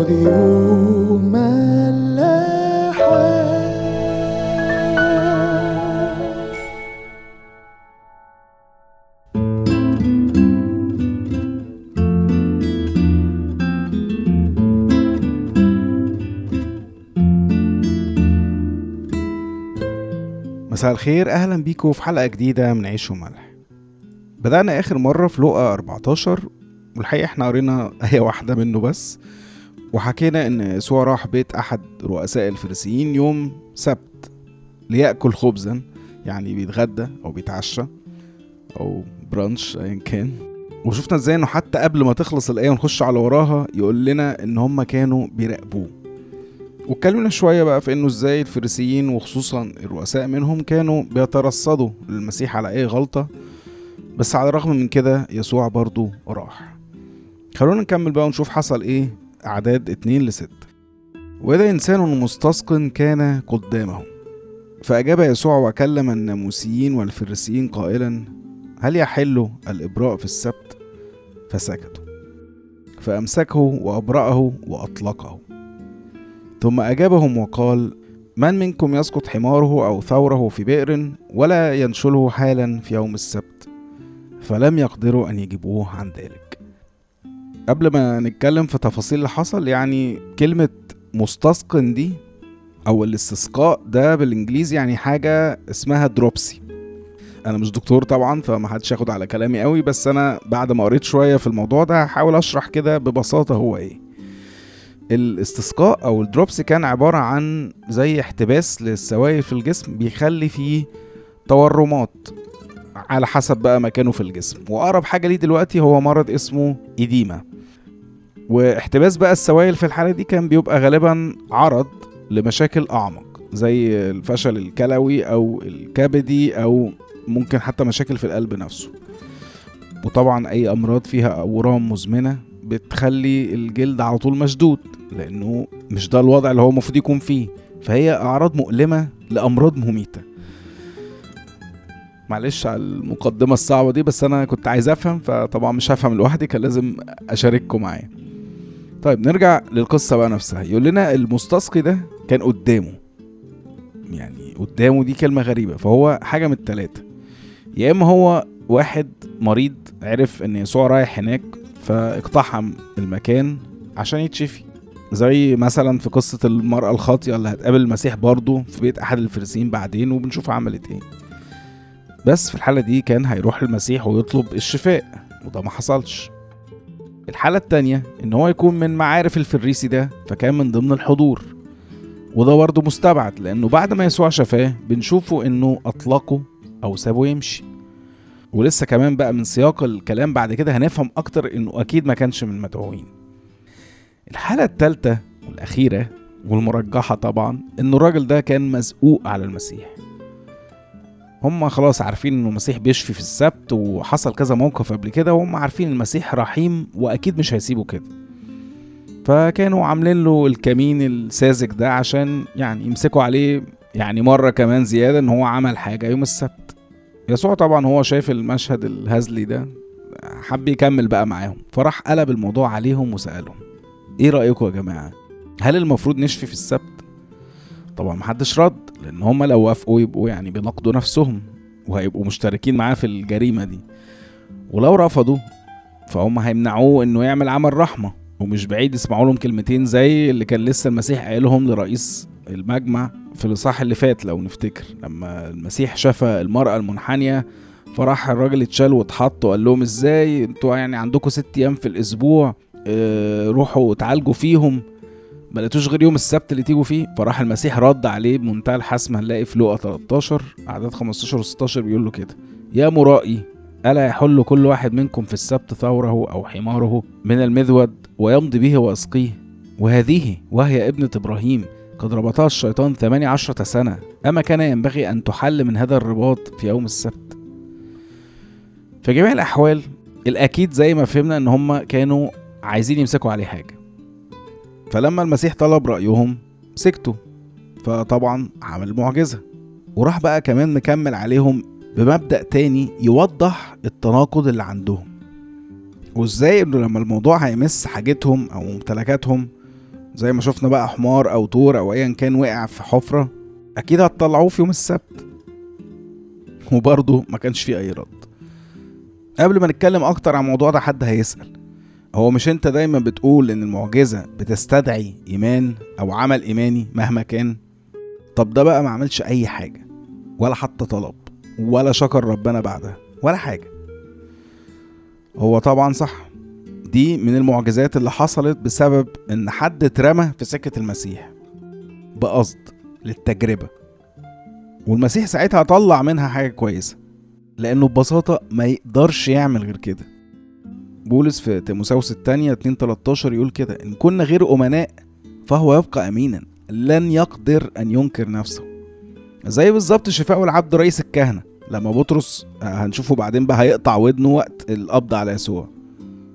مساء الخير أهلا بيكم في حلقة جديدة من عيش وملح. بدأنا آخر مرة في لقا 14 والحقيقة إحنا قرينا آية واحدة منه بس. وحكينا إن يسوع راح بيت أحد رؤساء الفريسيين يوم سبت ليأكل خبزا يعني بيتغدى أو بيتعشى أو برانش أيا كان. وشفنا إزاي إنه حتى قبل ما تخلص الآية ونخش على وراها يقول لنا إن هما كانوا بيراقبوه. واتكلمنا شوية بقى في إنه إزاي الفريسيين وخصوصا الرؤساء منهم كانوا بيترصدوا. للمسيح على أي غلطة بس على الرغم من كده يسوع برضو راح. خلونا نكمل بقى ونشوف حصل إيه أعداد اتنين لست. وإذا إنسان مستسق كان قدامه. فأجاب يسوع وكلم الناموسيين والفريسيين قائلا هل يحل الإبراء في السبت؟ فسكتوا. فأمسكه وأبرأه وأطلقه. ثم أجابهم وقال من منكم يسقط حماره أو ثوره في بئر ولا ينشله حالا في يوم السبت؟ فلم يقدروا أن يجيبوه عن ذلك. قبل ما نتكلم في تفاصيل اللي حصل يعني كلمة مستسقٍ دي أو الاستسقاء ده بالإنجليزي يعني حاجة اسمها dropsy أنا مش دكتور طبعا فمحدش ياخد على كلامي قوي بس أنا بعد ما قريت شوية في الموضوع ده هحاول أشرح كده ببساطة هو إيه. الاستسقاء أو ال dropsy كان عبارة عن زي احتباس للسوائل في الجسم بيخلي فيه تورمات. على حسب بقى مكانه في الجسم. وأقرب حاجة ليه دلوقتي هو مرض اسمه إديمة واحتباس بقى السوائل في الحالة دي كان بيبقى غالبا عرض لمشاكل أعمق زي الفشل الكلوي أو الكبدي أو ممكن حتى مشاكل في القلب نفسه. وطبعا أي أمراض فيها أورام مزمنة بتخلي الجلد على طول مشدود لأنه مش ده الوضع اللي هو المفروض يكون فيه. فهي أعراض مؤلمة لأمراض مميتة. معلش على المقدمة الصعبة دي بس أنا كنت عايز أفهم فطبعا مش هفهم لوحدي كان لازم أشارككم معايا. طيب نرجع للقصة بقى نفسها. يقول لنا المستسقي ده كان قدامه. يعني قدامه دي كلمة غريبة فهو حاجة من التلاتة. يا إما هو واحد مريض عرف إن يسوع رايح هناك فاقتحم المكان عشان يتشفي. زي مثلا في قصة المرأة الخاطئة اللي هتقابل المسيح برضه في بيت أحد الفريسيين بعدين وبنشوف عملت إيه. بس في الحالة دي كان هيروح المسيح ويطلب الشفاء وده ما حصلش. الحالة التانية إن هو يكون من معارف الفريسي ده فكان من ضمن الحضور. وده برضه مستبعد لأنه بعد ما يسوع شفاه بنشوفه إنه أطلقه أو سابه يمشي. ولسه كمان بقى من سياق الكلام بعد كده هنفهم أكتر إنه أكيد ما كانش من المدعوين. الحالة التالتة والأخيرة والمرجحة طبعا إن الراجل ده كان مزقوق على المسيح. هم خلاص عارفين إنه المسيح بيشفي في السبت وحصل كذا موقف قبل كده وهم عارفين المسيح رحيم وأكيد مش هيسيبه كده. فكانوا عاملين له الكمين الساذج ده عشان يعني يمسكوا عليه يعني مرة كمان زيادة إن هو عمل حاجة يوم السبت. يسوع طبعا هو شايف المشهد الهزلي ده حب يكمل بقى معاهم. فراح قلب الموضوع عليهم وسألهم إيه رأيكم يا جماعة؟ هل المفروض نشفي في السبت؟ طبعا محدش رد لأن هما لو وافقوا يبقوا يعني بيناقضوا نفسهم وهيبقوا مشتركين معاه في الجريمة دي. ولو رفضوا فهم هيمنعوه إنه يعمل عمل رحمة. ومش بعيد يسمعوا لهم كلمتين زي اللي كان لسه المسيح قايلهم لرئيس المجمع في الإصحاح اللي فات لو نفتكر. لما المسيح شفى المرأة المنحنية فراح الراجل اتشال واتحط وقال لهم إزاي؟ أنتوا يعني عندكم ست أيام في الأسبوع آه روحوا اتعالجوا فيهم. ما لقيتوش غير يوم السبت اللي تيجوا فيه. فراح المسيح رد عليه بمنتهى الحسم هنلاقي في لقا 13 أعداد 15 و 16 بيقول له كده. يا مرائي ألا يحل كل واحد منكم في السبت ثوره أو حماره من المذود ويمضي به ويسقيه وهذه وهي ابنة إبراهيم قد ربطها الشيطان ثمانية عشرة سنة. أما كان ينبغي أن تحل من هذا الرباط في يوم السبت؟ في جميع الأحوال الأكيد زي ما فهمنا إن هم كانوا عايزين يمسكوا عليه حاجة. فلما المسيح طلب رأيهم سكتوا. فطبعا عمل معجزة. وراح بقى كمان مكمل عليهم بمبدأ تاني يوضح التناقض اللي عندهم. وإزاي إنه لما الموضوع هيمس حاجتهم أو ممتلكاتهم زي ما شفنا بقى حمار أو طور أو ايا كان وقع في حفرة أكيد هتطلعوه في يوم السبت. وبرضه ما كانش فيه أي رد. قبل ما نتكلم أكتر عن الموضوع ده حد هيسأل. هو مش انت دايما بتقول إن المعجزة بتستدعي إيمان أو عمل إيماني مهما كان؟ طب ده بقى ما عملش أي حاجة ولا حتى طلب ولا شكر ربنا بعدها ولا حاجة. هو طبعا صح دي من المعجزات اللي حصلت بسبب إن حد اترمى في سكة المسيح بقصد للتجربة. والمسيح ساعتها طلع منها حاجة كويسة لأنه ببساطة ما يقدرش يعمل غير كده. بولس في تيموساوس الثانية 2 13 يقول كده إن كنا غير أمناء فهو يبقى أمينا لن يقدر أن ينكر نفسه. زي بالظبط شفاء العبد رئيس الكهنة لما بطرس هنشوفه بعدين بقى هيقطع ودنه وقت القبض على يسوع.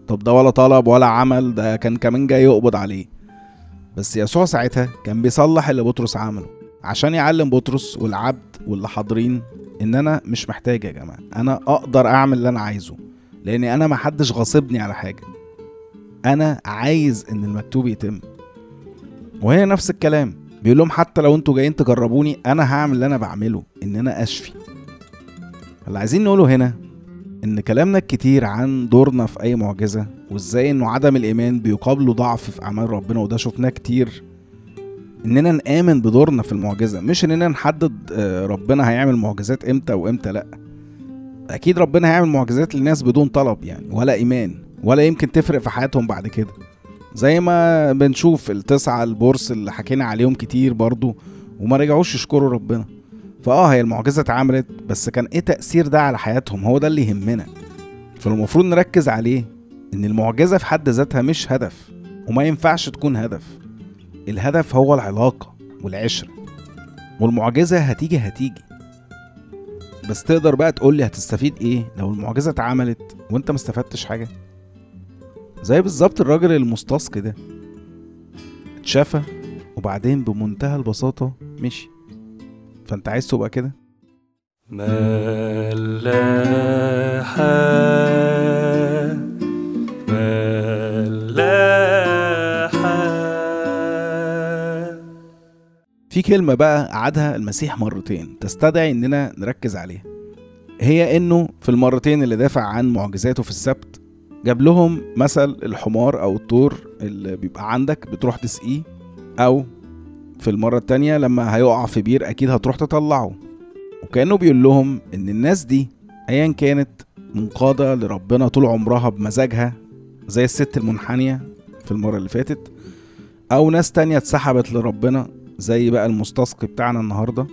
طب ده ولا طلب ولا عمل ده كان كمان جاي يقبض عليه. بس يسوع ساعتها كان بيصلح اللي بطرس عمله عشان يعلم بطرس والعبد واللي حاضرين إن أنا مش محتاج يا جماعة أنا أقدر أعمل اللي أنا عايزه. لاني أنا محدش غاصبني على حاجة. أنا عايز ان المكتوب يتم. وهي نفس الكلام. بيقول لهم حتى لو أنتوا جايين تجربوني أنا هعمل اللي أنا بعمله ان أنا اشفي. اللي عايزين نقوله هنا ان كلامنا الكتير عن دورنا في اي معجزة وازاي انه عدم الايمان بيقابله ضعف في اعمال ربنا وده شفناه كتير. اننا نآمن بدورنا في المعجزة مش اننا نحدد آه، ربنا هيعمل معجزات إمتى وامتى لأ. أكيد ربنا هيعمل معجزات للناس بدون طلب يعني ولا إيمان ولا يمكن تفرق في حياتهم بعد كده. زي ما بنشوف التسعة البورس اللي حكينا عليهم كتير برضو وما رجعوش يشكروا ربنا. فآه هي المعجزة اتعملت بس كان إيه تأثير ده على حياتهم؟ هو ده اللي يهمنا. فالمفروض نركز عليه إن المعجزة في حد ذاتها مش هدف وما ينفعش تكون هدف. الهدف هو العلاقة والعشرة والمعجزة هتيجي هتيجي. بس تقدر بقى تقولي هتستفيد إيه لو المعجزة اتعملت وأنت ما استفدتش حاجة؟ زي بالظبط الراجل المستسقي ده. اتشافى وبعدين بمنتهى البساطة مشي. فأنت عايز تبقى كده؟ في كلمة بقى قعدها المسيح مرتين تستدعي إننا نركز عليها. هي إنه في المرتين اللي دافع عن معجزاته في السبت جاب لهم مثل الحمار أو الطور اللي بيبقى عندك بتروح تسقيه أو في المرة التانية لما هيقع في بير أكيد هتروح تطلعه. وكأنه بيقول لهم إن الناس دي ايا كانت منقادة لربنا طول عمرها بمزاجها زي الست المنحنية في المرة اللي فاتت أو ناس تانية اتسحبت لربنا زي بقى المستسقي بتاعنا النهارده.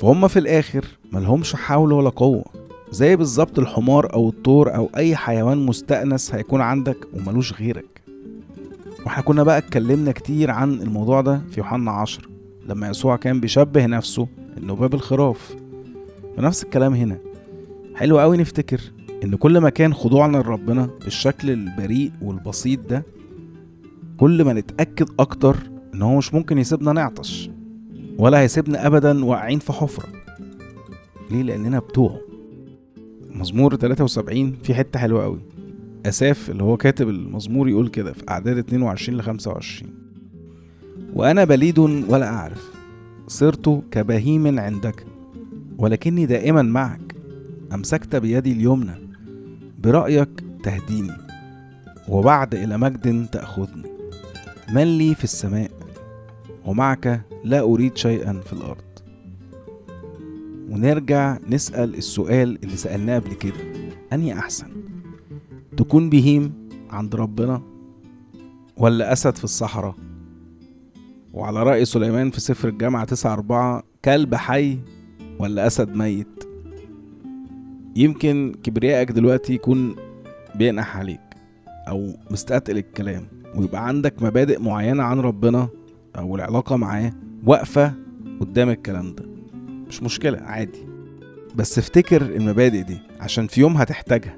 فهم في الآخر ملهمش حول ولا قوة. زي بالظبط الحمار أو الطور أو أي حيوان مستأنس هيكون عندك وملوش غيرك. وإحنا كنا بقى اتكلمنا كتير عن الموضوع ده في يوحنا عشر لما يسوع كان بيشبه نفسه إنه باب الخراف. ونفس الكلام هنا. حلو قوي نفتكر إن كل ما كان خضوعنا لربنا بالشكل البريء والبسيط ده كل ما نتأكد أكتر إن هو مش ممكن يسيبنا نعطش ولا هيسيبنا ابدا واقعين في حفرة. ليه؟ لأننا بتوعه. مزمور 73 في حتة حلوة قوي. أساف اللي هو كاتب المزمور يقول كده في أعداد 22 ل 25 وأنا بليد ولا أعرف. صرت كبهيم عندك ولكني دائما معك. أمسكت بيدي اليمنى. برأيك تهديني وبعد إلى مجد تأخذني. من لي في السماء؟ ومعك لا أريد شيئا في الأرض. ونرجع نسأل السؤال اللي سألناه قبل كده. أني أحسن؟ تكون بهيم عند ربنا ولا أسد في الصحراء؟ وعلى رأي سليمان في سفر الجامعة تسعة أربعة كلب حي ولا أسد ميت؟ يمكن كبريائك دلوقتي يكون بينقح عليك أو مستقتل الكلام ويبقى عندك مبادئ معينة عن ربنا أو العلاقة معاه واقفة قدام الكلام ده. مش مشكلة عادي. بس افتكر المبادئ دي عشان في يوم هتحتاجها.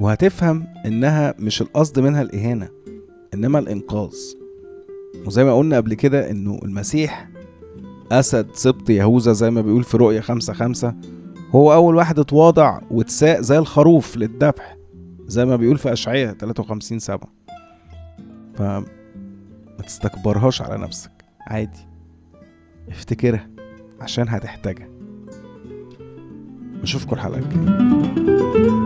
وهتفهم إنها مش القصد منها الإهانة إنما الإنقاذ. وزي ما قلنا قبل كده إنه المسيح أسد سبط يهوذا زي ما بيقول في رؤية خمسة خمسة. هو أول واحد اتواضع واتساق زي الخروف للذبح زي ما بيقول في أشعية 53 سبعة. ف تستكبرهاش على نفسك. عادي. افتكرها عشان هتحتاجها. نشوفكم الحلقة الجاية.